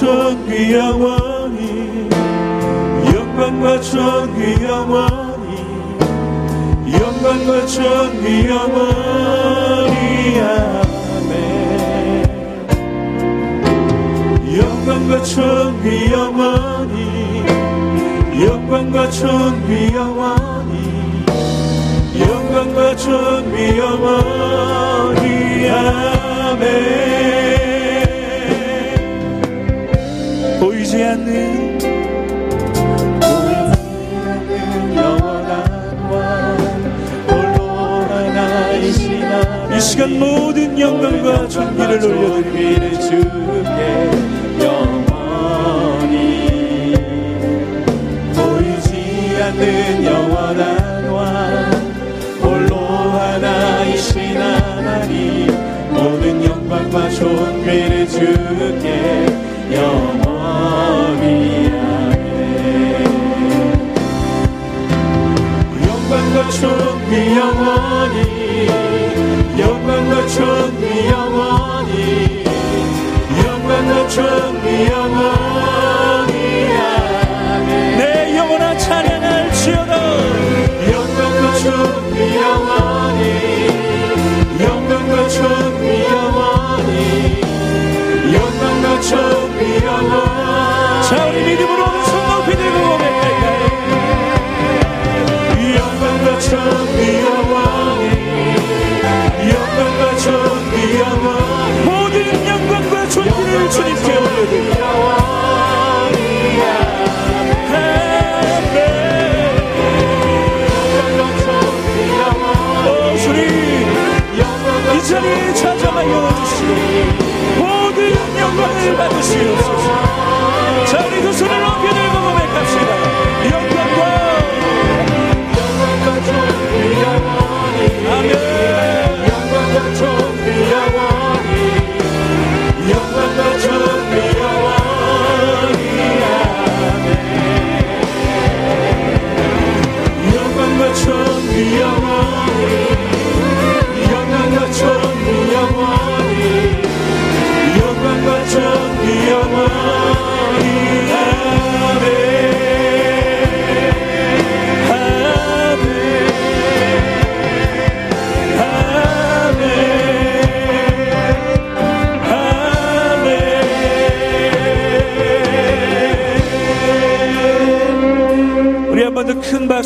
존귀 영원히 영광과 존귀 영원히 영광과 존귀 영원히. 아멘. 영광과 존귀 영원히 영광과 존귀 영원히 영광과 존귀 영원히. 아멘 보이지 않는 보이지 이 시간 모든 영광과 존귀를 올려드리는 주께 않는 영원한 왕 홀로 하나이신 하나님 모든 영광과 존귀를 주께 영원히 영광과 존귀 영원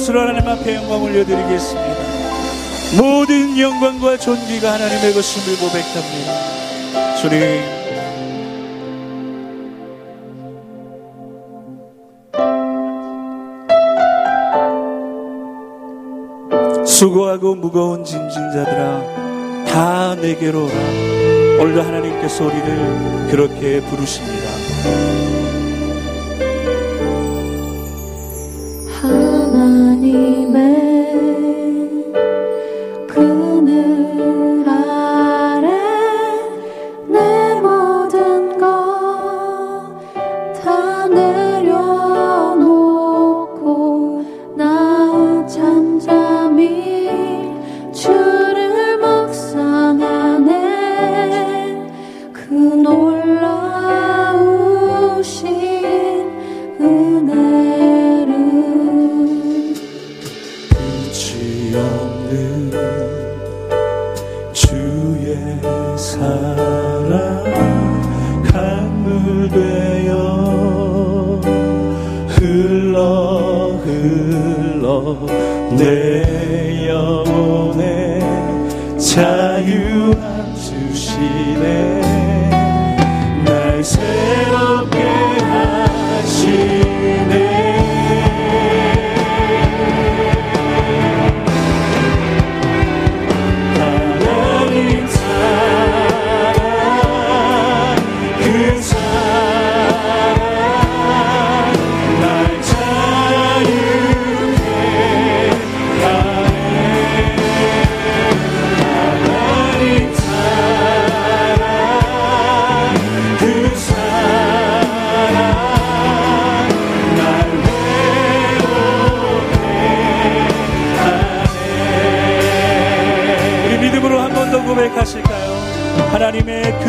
박수로 하나님 앞에 영광 올려드리겠습니다. 모든 영광과 존귀가 하나님의 것임을 고백합니다. 주님. 수고하고 무거운 짐진 자들아 다 내게로 오라 오늘도 하나님께서 우리를 그렇게 부르십니다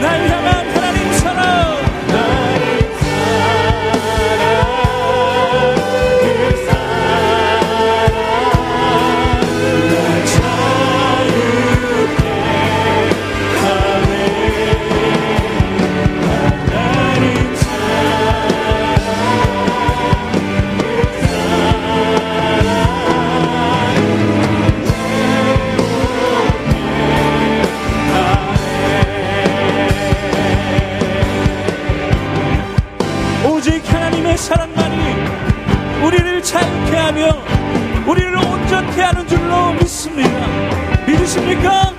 날 향해 사랑만이 우리를 자유케 하며 우리를 온전케 하는 줄로 믿습니다. 믿으십니까?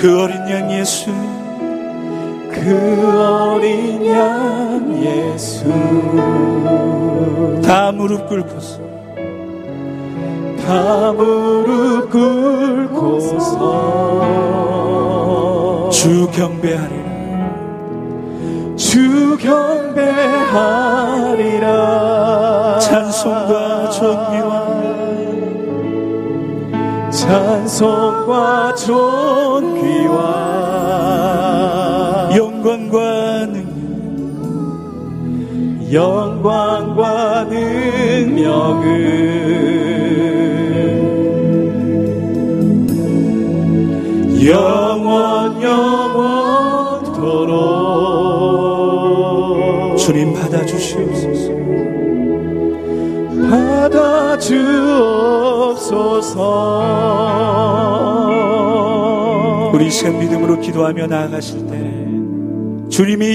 그 어린 양 예수. 그 어린 양 예수. 다 무릎 꿇고서. 다 무릎 꿇고서. 주 경배하리라. 주 경배하리라. 찬송과 존귀와 찬송과 존귀와 영광과 능력 영광과 능력은 영원 영원토록 주님 받아주시옵소서. 받아주옵소서 우리 새 믿음으로 기도하며 나아가실 때 주님이